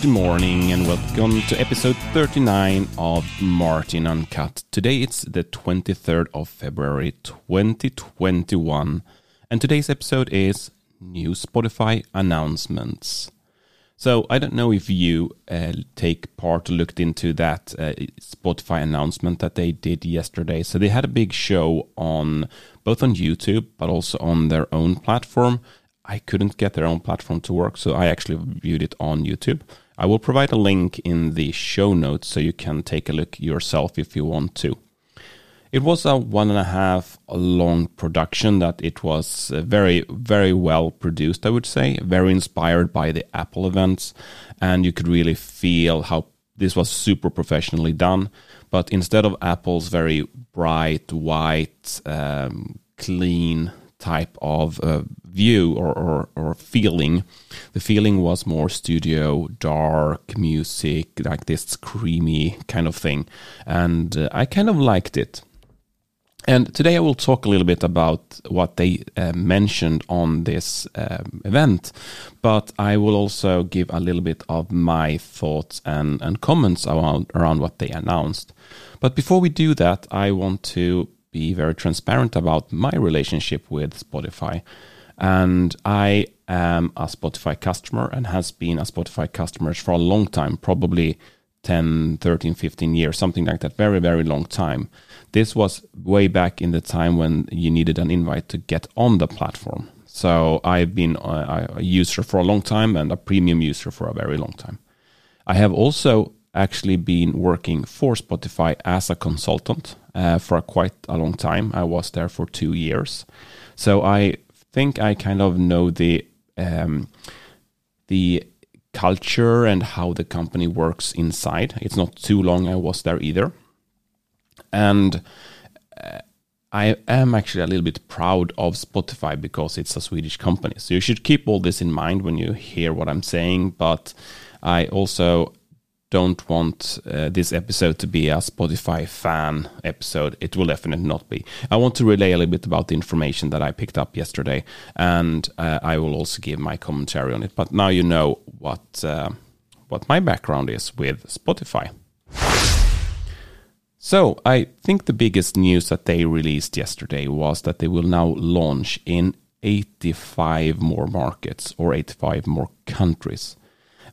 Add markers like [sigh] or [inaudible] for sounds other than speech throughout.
Good morning and welcome to episode 39 of Martin Uncut. Today it's the 23rd of February 2021 and today's episode is new Spotify announcements. So I don't know if you uh, take part or looked into that uh, Spotify announcement that they did yesterday. So they had a big show on both on YouTube but also on their own platform. I couldn't get their own platform to work, so I actually viewed it on YouTube. I will provide a link in the show notes so you can take a look yourself if you want to. It was a one and a half long production that it was uh, very, very well produced, I would say, very inspired by the Apple events. And you could really feel how this was super professionally done. But instead of Apple's very bright, white, um, clean type of uh, view or, or, or, feeling. The feeling was more studio, dark music, like this creamy kind of thing. And uh, I kind of liked it. And today I will talk a little bit about what they uh, mentioned on this um, event, but I will also give a little bit of my thoughts and, and comments around, around what they announced. But before we do that, I want to be very transparent about my relationship with Spotify. And I am a Spotify customer and has been a Spotify customer for a long time, probably 10, 13, 15 years, something like that, very, very long time. This was way back in the time when you needed an invite to get on the platform. So I've been a, a user for a long time and a premium user for a very long time. I have also actually been working for Spotify as a consultant uh, for quite a long time. I was there for two years, so I think I kind of know the um, the culture and how the company works inside. It's not too long I was there either, and. Uh, I am actually a little bit proud of Spotify because it's a Swedish company. So you should keep all this in mind when you hear what I'm saying. But I also don't want uh, this episode to be a Spotify fan episode. It will definitely not be. I want to relay a little bit about the information that I picked up yesterday, and uh, I will also give my commentary on it. But now you know what uh, what my background is with Spotify. So I think the biggest news that they released yesterday was that they will now launch in 85 more markets or 85 more countries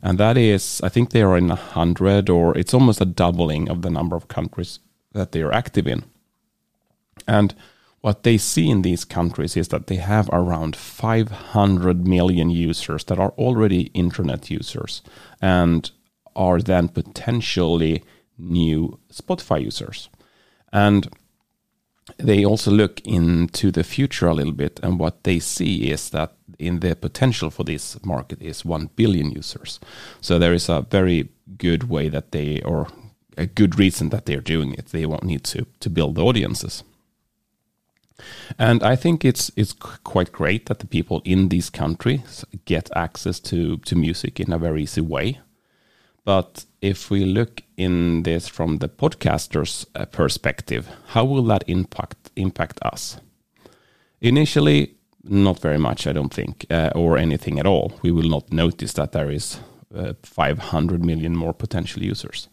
and that is I think they are in a hundred or it's almost a doubling of the number of countries that they are active in. And what they see in these countries is that they have around 500 million users that are already internet users and are then potentially new Spotify users. And they also look into the future a little bit, and what they see is that in the potential for this market is 1 billion users. So there is a very good way that they, or a good reason that they're doing it. They won't need to to build audiences. And I think it's it's quite great that the people in these countries get access to to music in a very easy way. But if we look in this from the podcaster's uh, perspective, how will that impact impact us? Initially, not very much, I don't think, uh, or anything at all. We will not notice that there is uh, 500 million more potential users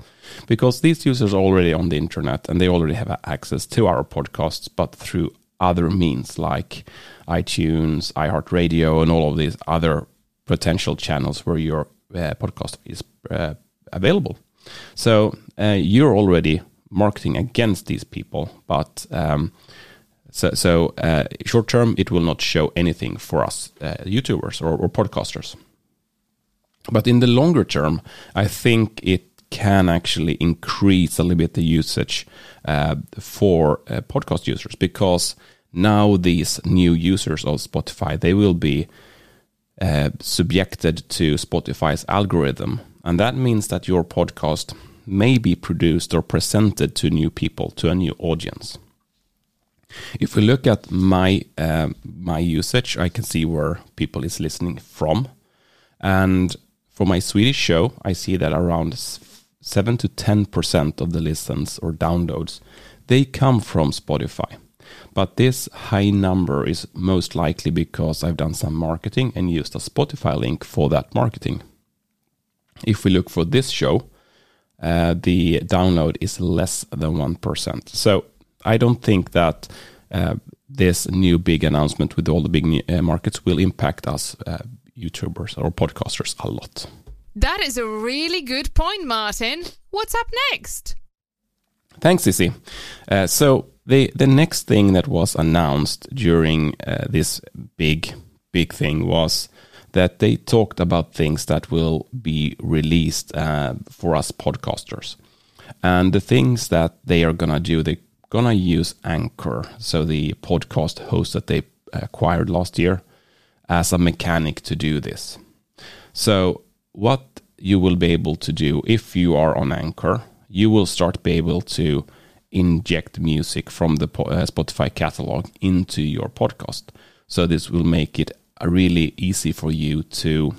because these users are already on the internet and they already have access to our podcasts, but through other means like iTunes, iHeartRadio, and all of these other potential channels where your uh, podcast is uh, available. So uh, you're already marketing against these people, but um, so, so uh, short term, it will not show anything for us uh, YouTubers or, or, podcasters. But in the longer term, I think it can actually increase a little bit the usage uh, for uh, podcast users because now these new users of Spotify they will be uh, subjected to Spotify's algorithm and that means that your podcast may be produced or presented to new people, to a new audience. If we look at my uh, my usage, I can see where people is listening from, and for my Swedish show, I see that around seven to ten percent of the listens or downloads they come from Spotify. But this high number is most likely because I've done some marketing and used a Spotify link for that marketing. If we look for this show, uh, the download is less than 1%. So I don't think that uh, this new big announcement with all the big uh, markets will impact us uh, YouTubers or podcasters a lot. That is a really good point, Martin. What's up next? Thanks, Izzy. Uh, so the the next thing that was announced during uh, this big big thing was that they talked about things that will be released uh, for us podcasters, and the things that they are gonna do, they're gonna use Anchor, so the podcast host that they acquired last year, as a mechanic to do this. So what you will be able to do if you are on Anchor, you will start be able to inject music from the uh, Spotify catalog into your podcast. So this will make it really easy for you to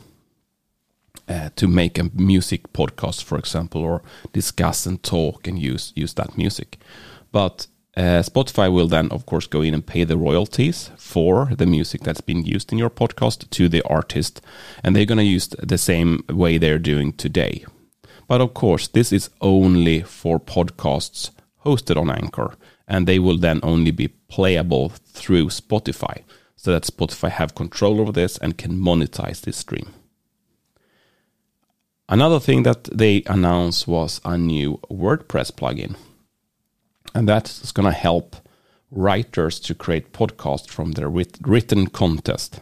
uh, to make a music podcast, for example, or discuss and talk and use use that music. But uh, Spotify will then, of course, go in and pay the royalties for the music that's been used in your podcast to the artist, and they're going to use the same way they're doing today. But of course, this is only for podcasts hosted on Anchor, and they will then only be playable through Spotify, so that Spotify have control over this and can monetize this stream. Another thing that they announced was a new WordPress plugin and that's going to help writers to create podcasts from their writ- written contest.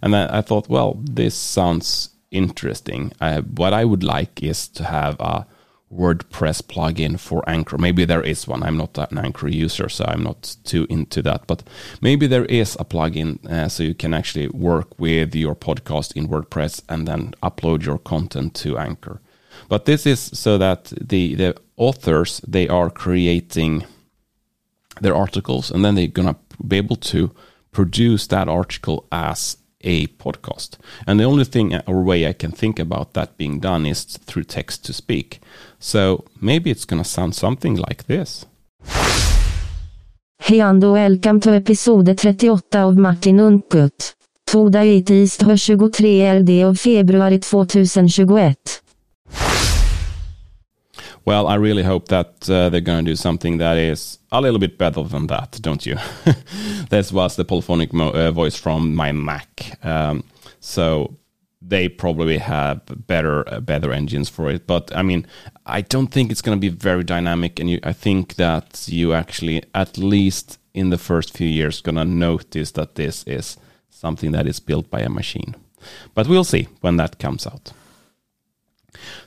And I, I, thought, well, this sounds interesting. Uh, what I would like is to have a WordPress plugin for Anchor. Maybe there is one. I'm not an Anchor user, so I'm not too into that. But maybe there is a plugin uh, so you can actually work with your podcast in WordPress and then upload your content to Anchor. But this is so that the the authors they are creating their articles and then they're gonna be able to produce that article as a podcast. And the only thing or way I can think about that being done is through text to speak. So maybe it's gonna sound something like this. Hej and welcome to episode 38 av Martin Untkut. Toda i tisdag 23 LD av februari 2021. Well, I really hope that uh, they're going to do something that is a little bit better than that, don't you? [laughs] this was the polyphonic mo- uh, voice from my Mac. Um, so they probably have better uh, better engines for it. But I mean, I don't think it's going to be very dynamic, and you, I think that you actually, at least in the first few years, going to notice that this is something that is built by a machine. But we'll see when that comes out.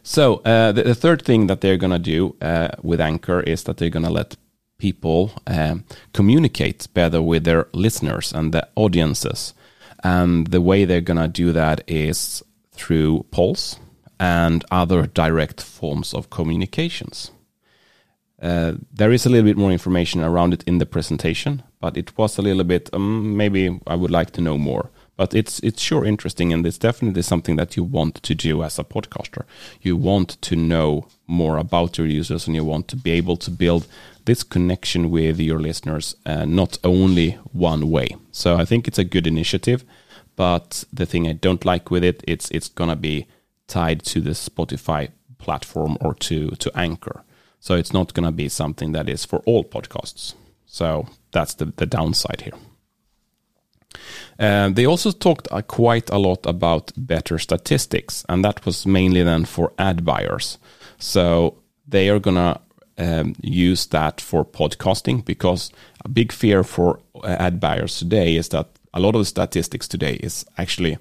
So uh, the, the, third thing that they're going to do uh, with Anchor is that they're going to let people um, communicate better with their listeners and the audiences. And the way they're going to do that is through polls and other direct forms of communications. Uh, there is a little bit more information around it in the presentation, but it was a little bit, um, maybe I would like to know more but it's it's sure interesting and it's definitely something that you want to do as a podcaster. You want to know more about your users and you want to be able to build this connection with your listeners uh, not only one way. So i think it's a good initiative but the thing i don't like with it it's it's gonna be tied to the spotify platform or to to anchor. So it's not gonna be something that is for all podcasts. So that's the the downside here uh, they also talked uh, quite a lot about better statistics, and that was mainly then for ad buyers. So they are gonna um, use that for podcasting because a big fear for uh, ad buyers today is that a lot of the statistics today is actually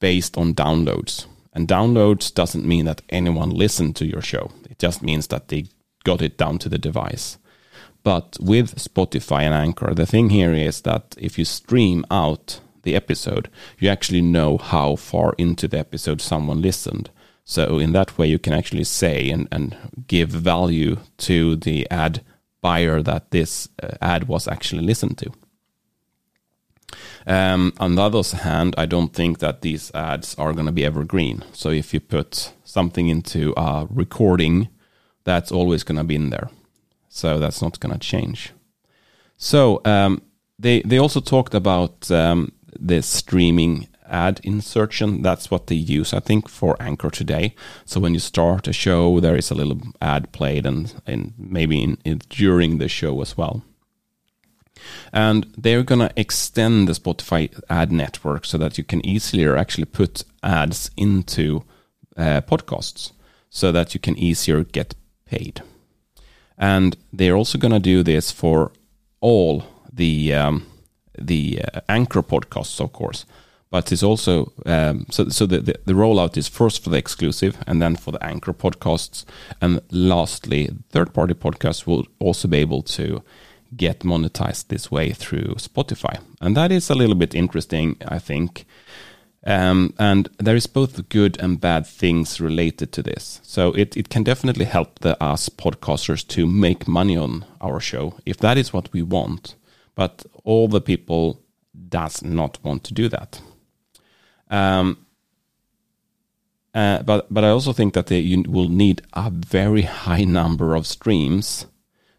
based on downloads. And downloads doesn't mean that anyone listened to your show. It just means that they got it down to the device. But with Spotify and Anchor, the thing here is that if you stream out the episode, you actually know how far into the episode someone listened. So in that way, you can actually say and, and give value to the ad buyer that this uh, ad was actually listened to. Um, on the other hand, I don't think that these ads are going to be evergreen. So if you put something into a recording, that's always going to be in there. So that's not going to change. So um, they they also talked about um, the streaming ad insertion. That's what they use, I think, for Anchor today. So when you start a show, there is a little ad played, and, and maybe in, in during the show as well. And they're going to extend the Spotify ad network so that you can easily actually put ads into uh, podcasts so that you can easier get paid. And they're also going to do this for all the um, the uh, anchor podcasts, of course. But it's also um, so so the, the, the rollout is first for the exclusive and then for the anchor podcasts, and lastly, third party podcasts will also be able to get monetized this way through Spotify, and that is a little bit interesting, I think. Um, and there is both good and bad things related to this. So it, it can definitely help the us podcasters to make money on our show if that is what we want. But all the people does not want to do that. Um, uh, but but I also think that they, you will need a very high number of streams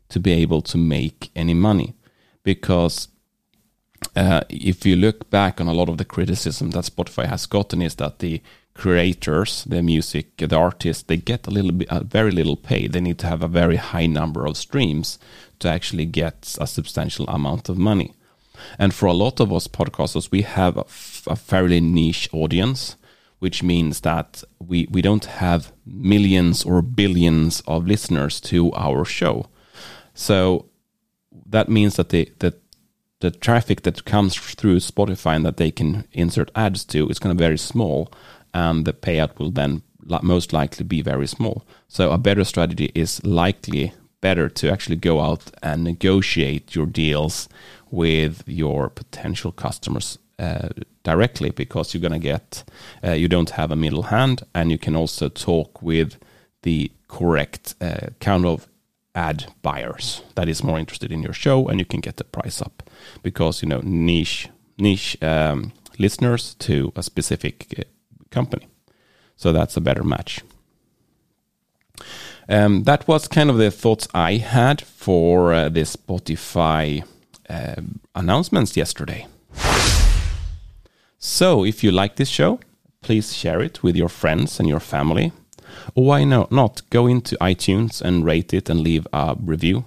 to be able to make any money because uh, if you look back on a lot of the criticism that Spotify has gotten, is that the creators, the music, the artists, they get a little bit, uh, very little pay. They need to have a very high number of streams to actually get a substantial amount of money. And for a lot of us podcasters, we have a, a fairly niche audience, which means that we, we don't have millions or billions of listeners to our show. So that means that the, that the traffic that comes through Spotify and that they can insert ads to is going to be very small, and the payout will then most likely be very small. So a better strategy is likely better to actually go out and negotiate your deals with your potential customers uh, directly because you're going to get uh, you don't have a middle hand and you can also talk with the correct uh, kind of ad buyers that is more interested in your show and you can get the price up because you know niche niche um, listeners to a specific uh, company so that's a better match um, that was kind of the thoughts I had for uh, the Spotify uh, announcements yesterday. So, if you like this show, please share it with your friends and your family. Or why not go into iTunes and rate it and leave a review?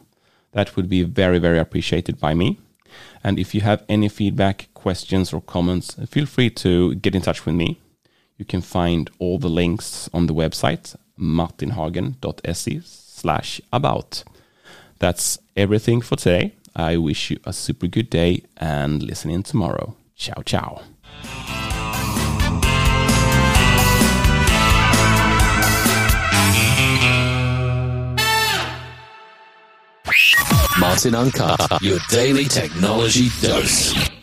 That would be very, very appreciated by me. And if you have any feedback, questions, or comments, feel free to get in touch with me. You can find all the links on the website martinhagen.se slash about. That's everything for today. I wish you a super good day and listen in tomorrow. Ciao, ciao. Martin Uncut, your daily technology dose.